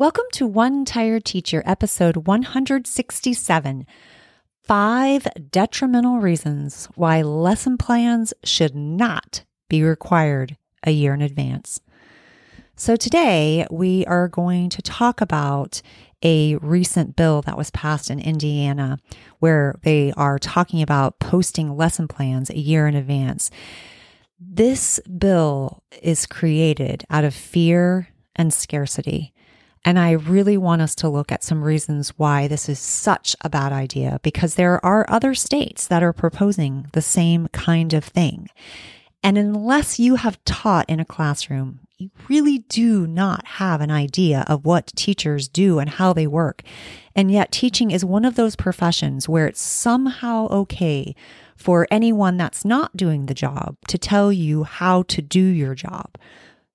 Welcome to One Tired Teacher, episode 167 Five Detrimental Reasons Why Lesson Plans Should Not Be Required a Year in Advance. So, today we are going to talk about a recent bill that was passed in Indiana where they are talking about posting lesson plans a year in advance. This bill is created out of fear and scarcity. And I really want us to look at some reasons why this is such a bad idea because there are other states that are proposing the same kind of thing. And unless you have taught in a classroom, you really do not have an idea of what teachers do and how they work. And yet, teaching is one of those professions where it's somehow okay for anyone that's not doing the job to tell you how to do your job.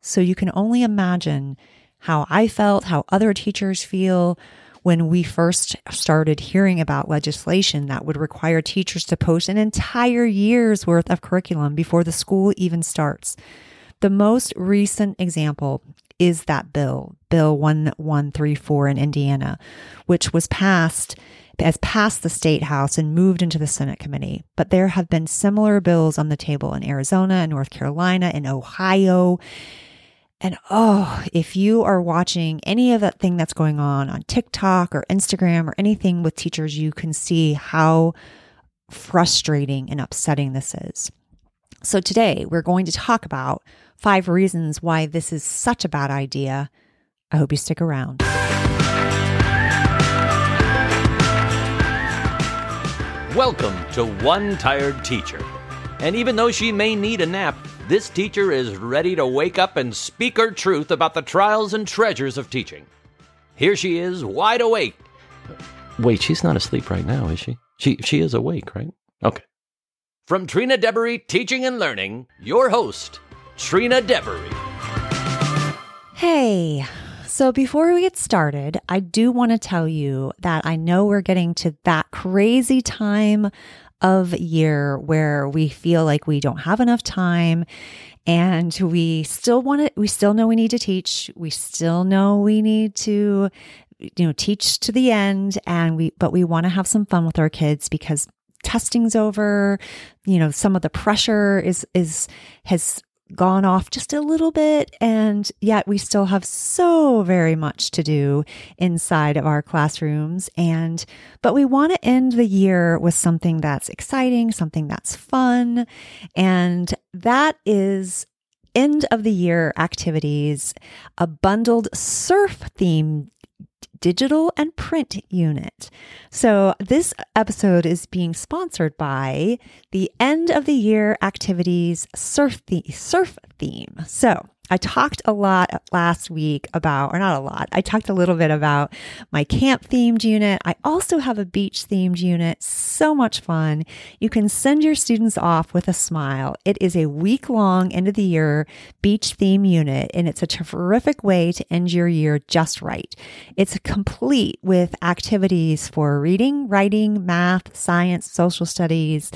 So you can only imagine how I felt, how other teachers feel when we first started hearing about legislation that would require teachers to post an entire year's worth of curriculum before the school even starts. The most recent example is that bill, Bill 1134 in Indiana, which was passed as passed the state house and moved into the Senate committee. But there have been similar bills on the table in Arizona and North Carolina and Ohio and oh, if you are watching any of that thing that's going on on TikTok or Instagram or anything with teachers, you can see how frustrating and upsetting this is. So today we're going to talk about five reasons why this is such a bad idea. I hope you stick around. Welcome to One Tired Teacher. And even though she may need a nap, this teacher is ready to wake up and speak her truth about the trials and treasures of teaching. Here she is, wide awake. Wait, she's not asleep right now, is she? She she is awake, right? Okay. From Trina Deboree Teaching and Learning, your host, Trina Deboree. Hey, so before we get started, I do want to tell you that I know we're getting to that crazy time of year where we feel like we don't have enough time and we still want to we still know we need to teach. We still know we need to you know teach to the end and we but we want to have some fun with our kids because testing's over. You know some of the pressure is is has gone off just a little bit, and yet we still have so very much to do inside of our classrooms. And, but we want to end the year with something that's exciting, something that's fun. And that is end of the year activities, a bundled surf theme digital and print unit. So, this episode is being sponsored by the end of the year activities surf, the- surf theme. So, I talked a lot last week about, or not a lot, I talked a little bit about my camp themed unit. I also have a beach themed unit. So much fun. You can send your students off with a smile. It is a week long end of the year beach theme unit, and it's a terrific way to end your year just right. It's complete with activities for reading, writing, math, science, social studies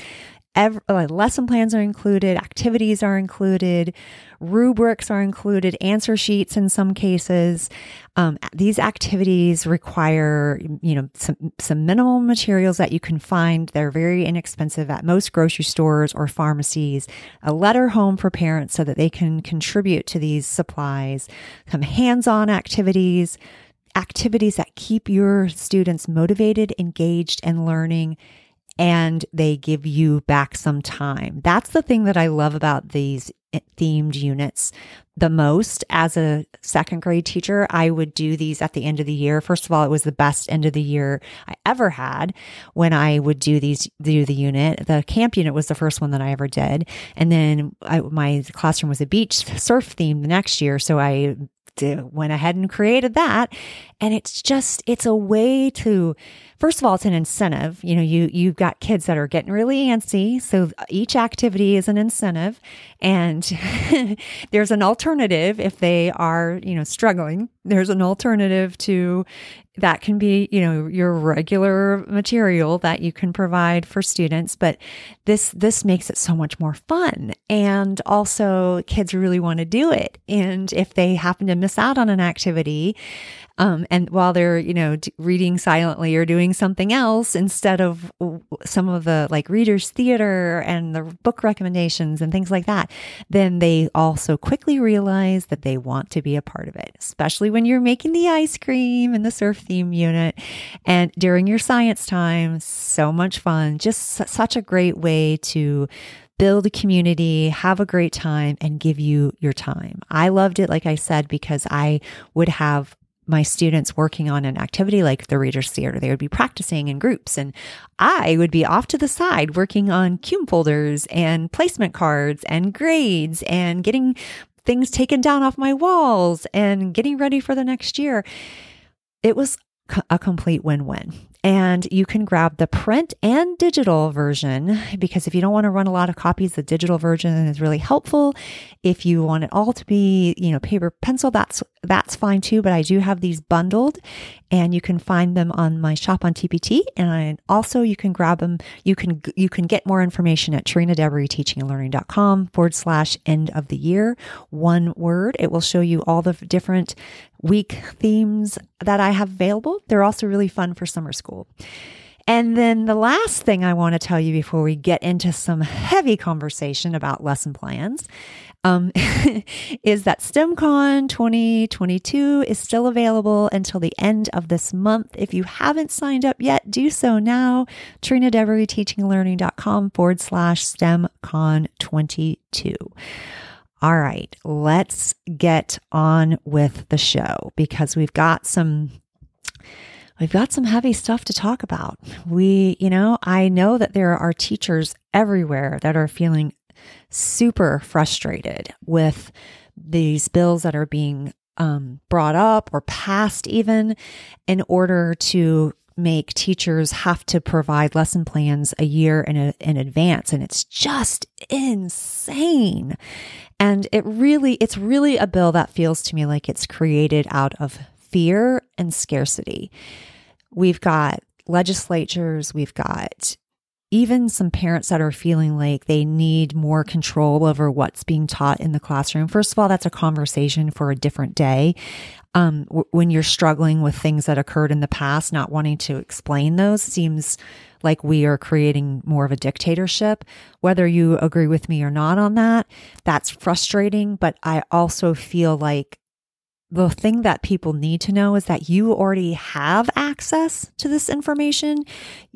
Every, lesson plans are included, activities are included, rubrics are included, answer sheets in some cases. Um, these activities require, you know, some, some minimal materials that you can find. They're very inexpensive at most grocery stores or pharmacies. A letter home for parents so that they can contribute to these supplies. Some hands-on activities, activities that keep your students motivated, engaged, and learning and they give you back some time. That's the thing that I love about these eh, themed units the most as a second grade teacher. I would do these at the end of the year. First of all, it was the best end of the year I ever had when I would do these, do the unit. The camp unit was the first one that I ever did. And then I, my classroom was a beach surf theme the next year. So I went ahead and created that. And it's just, it's a way to, first of all, it's an incentive. You know, you, you've got kids that are getting really antsy. So uh, each activity is an incentive and there's an alternative if they are, you know, struggling. There's an alternative to that can be, you know, your regular material that you can provide for students, but this this makes it so much more fun. And also kids really want to do it. And if they happen to miss out on an activity, Um, and while they're, you know, d- reading silently or doing something else instead of some of the like readers theater and the book recommendations and things like that, then they also quickly realize that they want to be a part of it, especially when you're making the ice cream in the surf theme unit and during your science time. So much fun. Just s- such a great way to build a community, have a great time, and give you your time. I loved it, like I said, because I would have my students working on an activity like the Reader's Theater. They would be practicing in groups, and I would be off to the side working on cume folders and placement cards and grades and getting things taken down off my walls and getting ready for the next year. It was a complete win win. And you can grab the print and digital version because if you don't want to run a lot of copies, the digital version is really helpful. If you want it all to be, you know, paper pencil, that's that's fine too. But I do have these bundled and you can find them on my shop on TPT. And I, also you can grab them. You can you can get more information at TrinaDeboree forward slash end of the year. One word. It will show you all the different week themes that I have available. They're also really fun for summer school. And then the last thing I want to tell you before we get into some heavy conversation about lesson plans um, is that STEMCon 2022 is still available until the end of this month. If you haven't signed up yet, do so now. Trina Deboree, teachinglearning.com forward slash STEMCon 22. All right, let's get on with the show because we've got some we've got some heavy stuff to talk about. We, you know, I know that there are teachers everywhere that are feeling super frustrated with these bills that are being um, brought up or passed, even in order to make teachers have to provide lesson plans a year in, a, in advance. And it's just insane. And it really, it's really a bill that feels to me like it's created out of fear and scarcity. We've got legislatures, we've got even some parents that are feeling like they need more control over what's being taught in the classroom. First of all, that's a conversation for a different day. Um, w- when you're struggling with things that occurred in the past, not wanting to explain those seems like we are creating more of a dictatorship. Whether you agree with me or not on that, that's frustrating. But I also feel like the thing that people need to know is that you already have access to this information.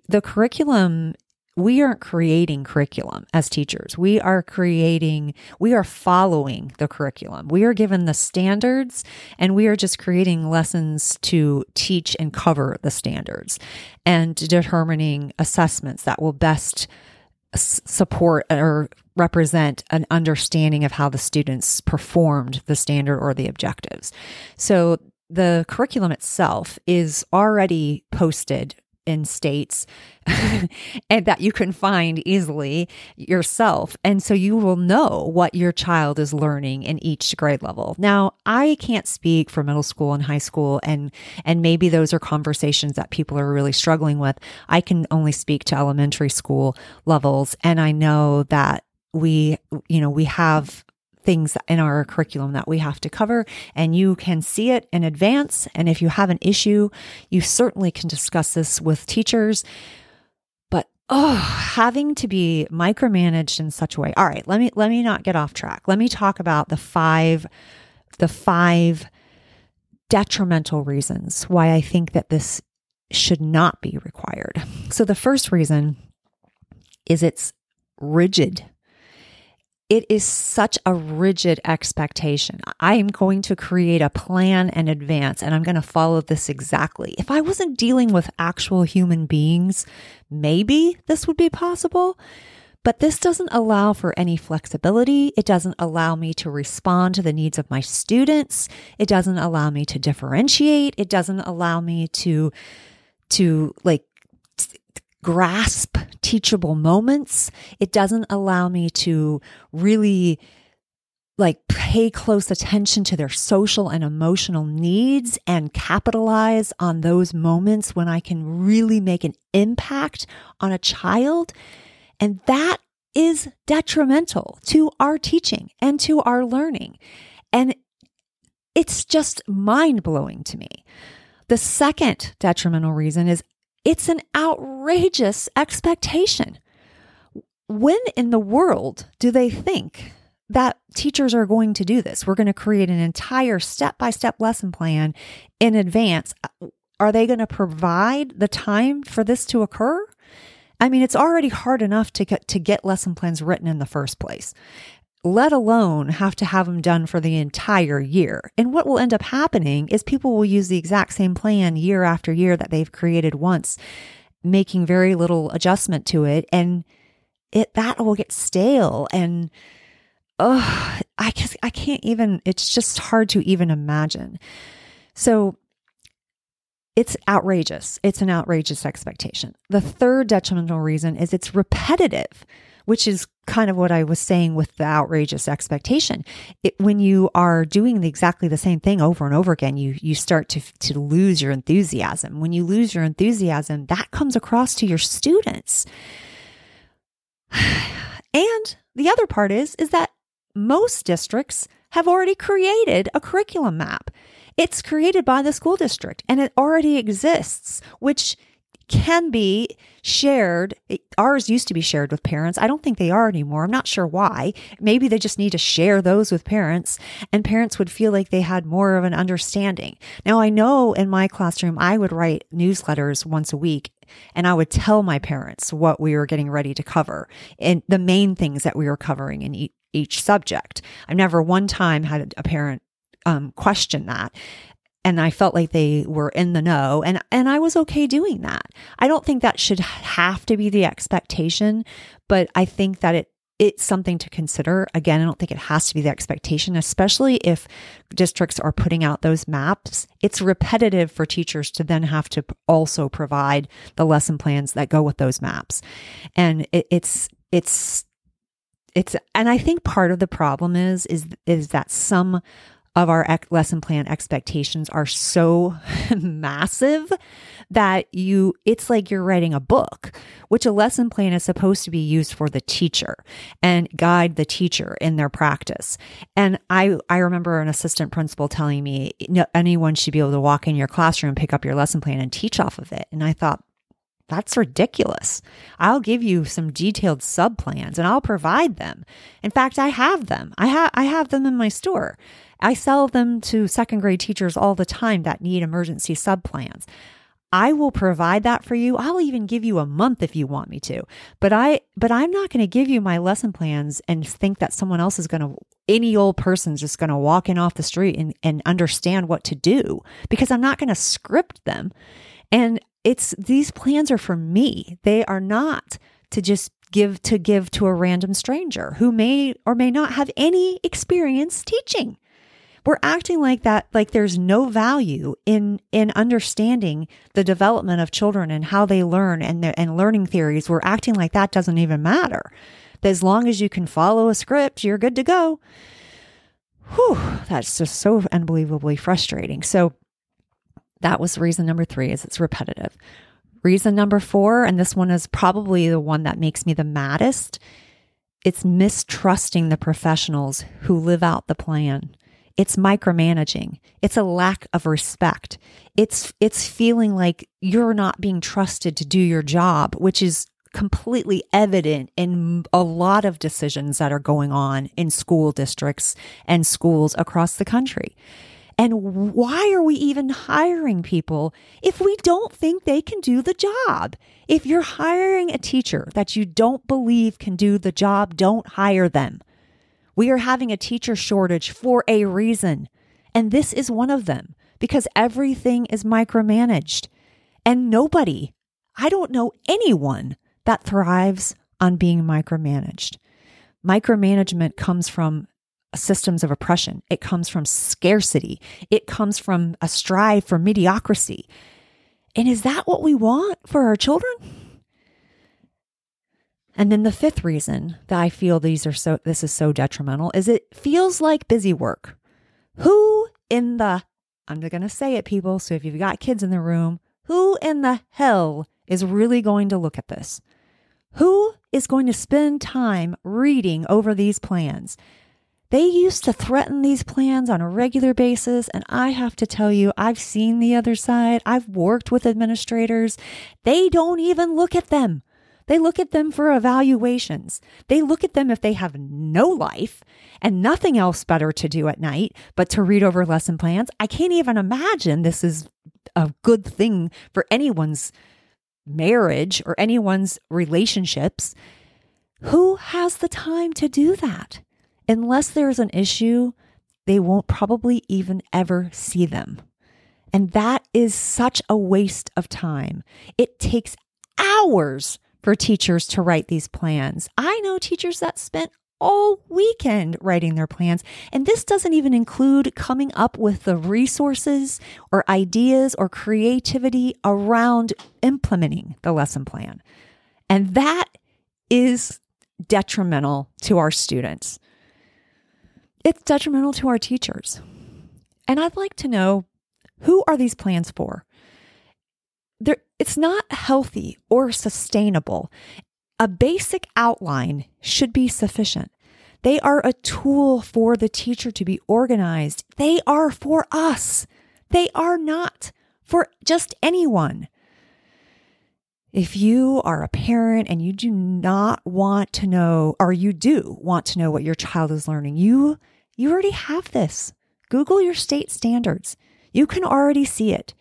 The curriculum we aren't creating curriculum as teachers. We are creating, we are following the curriculum. We are given the standards and we are just creating lessons to teach and cover the standards and determining assessments that will best support or represent an understanding of how the students performed the standard or the objectives. So the curriculum itself is already posted in states and that you can find easily yourself. And so you will know what your child is learning in each grade level. Now, I can't speak for middle school and high school and and maybe those are conversations that people are really struggling with. I can only speak to elementary school levels and I know that we you know, we have things in our curriculum that we have to cover and you can see it in advance. And if you have an issue you certainly can discuss this with teachers. But oh having to be micromanaged in such a way. All right let me let me not get off track. Let me talk about the five the five detrimental reasons why i think that this should not be required. So the first reason is it's rigid it is such a rigid expectation. I am going to create a plan in advance and I'm going to follow this exactly. If I wasn't dealing with actual human beings, maybe this would be possible. But this doesn't allow for any flexibility. It doesn't allow me to respond to the needs of my students. It doesn't allow me to differentiate. It doesn't allow me to, to like grasp teachable moments. It doesn't allow me to really like pay close attention to their social and emotional needs and capitalize on those moments when I can really make an impact on a child. And that is detrimental to our teaching and to our learning. And it's just mind blowing to me. The second detrimental reason is it's an outrageous expectation. When in the world do they think that teachers are going to do this? We're going to create an entire step by step lesson plan in advance. Are they going to provide the time for this to occur? I mean, it's already hard enough to get to get lesson plans written in the first place let alone have to have them done for the entire year. And what will end up happening is people will use the exact same plan year after year that they've created once, making very little adjustment to it. And it that will get stale and oh I I can't even it's just hard to even imagine. So it's outrageous. It's an outrageous expectation. The third detrimental reason is it's repetitive which is kind of what I was saying with the outrageous expectation. It, when you are doing exactly the same thing over and over again, you you start to to lose your enthusiasm. When you lose your enthusiasm, that comes across to your students. And the other part is is that most districts have already created a curriculum map. It's created by the school district and it already exists, which can be shared. Ours used to be shared with parents. I don't think they are anymore. I'm not sure why. Maybe they just need to share those with parents and parents would feel like they had more of an understanding. Now, I know in my classroom, I would write newsletters once a week and I would tell my parents what we were getting ready to cover and the main things that we were covering in each subject. I've never one time had a parent um, question that and I felt like they were in the know and and I was okay doing that. I don't think that should have to be the expectation, but I think that it it's something to consider. Again, I don't think it has to be the expectation, especially if districts are putting out those maps. It's repetitive for teachers to then have to also provide the lesson plans that go with those maps. And it, it's it's it's and I think part of the problem is is is that some of our lesson plan expectations are so massive that you it's like you're writing a book which a lesson plan is supposed to be used for the teacher and guide the teacher in their practice and i i remember an assistant principal telling me no, anyone should be able to walk in your classroom pick up your lesson plan and teach off of it and i thought that's ridiculous. I'll give you some detailed sub plans and I'll provide them. In fact, I have them. I have I have them in my store. I sell them to second grade teachers all the time that need emergency sub plans. I will provide that for you. I'll even give you a month if you want me to. But I but I'm not going to give you my lesson plans and think that someone else is going to any old person's just going to walk in off the street and, and understand what to do because I'm not going to script them. And it's these plans are for me. They are not to just give to give to a random stranger who may or may not have any experience teaching we're acting like that like there's no value in in understanding the development of children and how they learn and and learning theories. We're acting like that doesn't even matter. As long as you can follow a script you're good to go. Whew, that's just so unbelievably frustrating. So that was reason number three is it's repetitive. Reason number four and this one is probably the one that makes me the maddest it's mistrusting the professionals who live out the plan it's micromanaging. It's a lack of respect. It's it's feeling like you're not being trusted to do your job, which is completely evident in a lot of decisions that are going on in school districts and schools across the country. And why are we even hiring people if we don't think they can do the job? If you're hiring a teacher that you don't believe can do the job, don't hire them. We are having a teacher shortage for a reason. And this is one of them because everything is micromanaged. And nobody, I don't know anyone that thrives on being micromanaged. Micromanagement comes from systems of oppression, it comes from scarcity, it comes from a strive for mediocrity. And is that what we want for our children? And then the fifth reason that I feel these are so this is so detrimental is it feels like busy work. Who in the I'm going to say it people, so if you've got kids in the room, who in the hell is really going to look at this? Who is going to spend time reading over these plans? They used to threaten these plans on a regular basis. And I have to tell you, I've seen the other side. I've worked with administrators. They don't even look at them. They look at them for evaluations. They look at them if they have no life and nothing else better to do at night but to read over lesson plans. I can't even imagine this is a good thing for anyone's marriage or anyone's relationships. Who has the time to do that? unless there's an issue, they won't probably even ever see them. And that is such a waste of time. It takes hours for teachers to write these plans. I know teachers that spent all weekend writing their plans. And this doesn't even include coming up with the resources or ideas or creativity around implementing the lesson plan. And that is detrimental to our students it's detrimental to our teachers. And I'd like to know who are these plans for? They're, it's not healthy or sustainable. A basic outline should be sufficient. They are a tool for the teacher to be organized. They are for us. They are not for just anyone. If you are a parent and you do not want to know, or you do want to know what your child is learning, you you already have this. Google your state standards. You can already see it.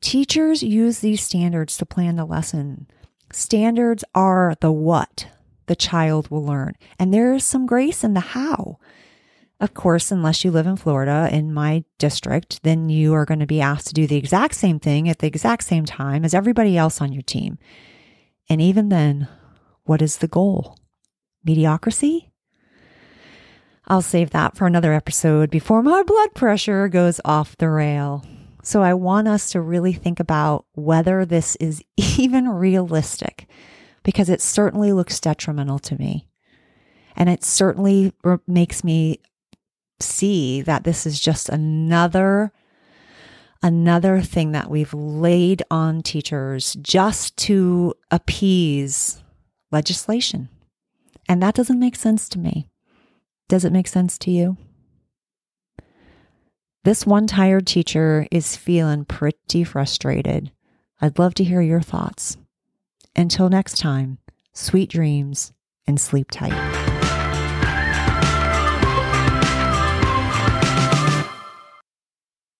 Teachers use these standards to plan the lesson. Standards are the what the child will learn, and there is some grace in the how. Of course, unless you live in Florida, in my district, then you are going to be asked to do the exact same thing at the exact same time as everybody else on your team. And even then, what is the goal? Mediocrity? I'll save that for another episode before my blood pressure goes off the rail. So I want us to really think about whether this is even realistic because it certainly looks detrimental to me. And it certainly makes me see that this is just another another thing that we've laid on teachers just to appease legislation. And that doesn't make sense to me. Does it make sense to you? This one tired teacher is feeling pretty frustrated. I'd love to hear your thoughts. Until next time, sweet dreams and sleep tight.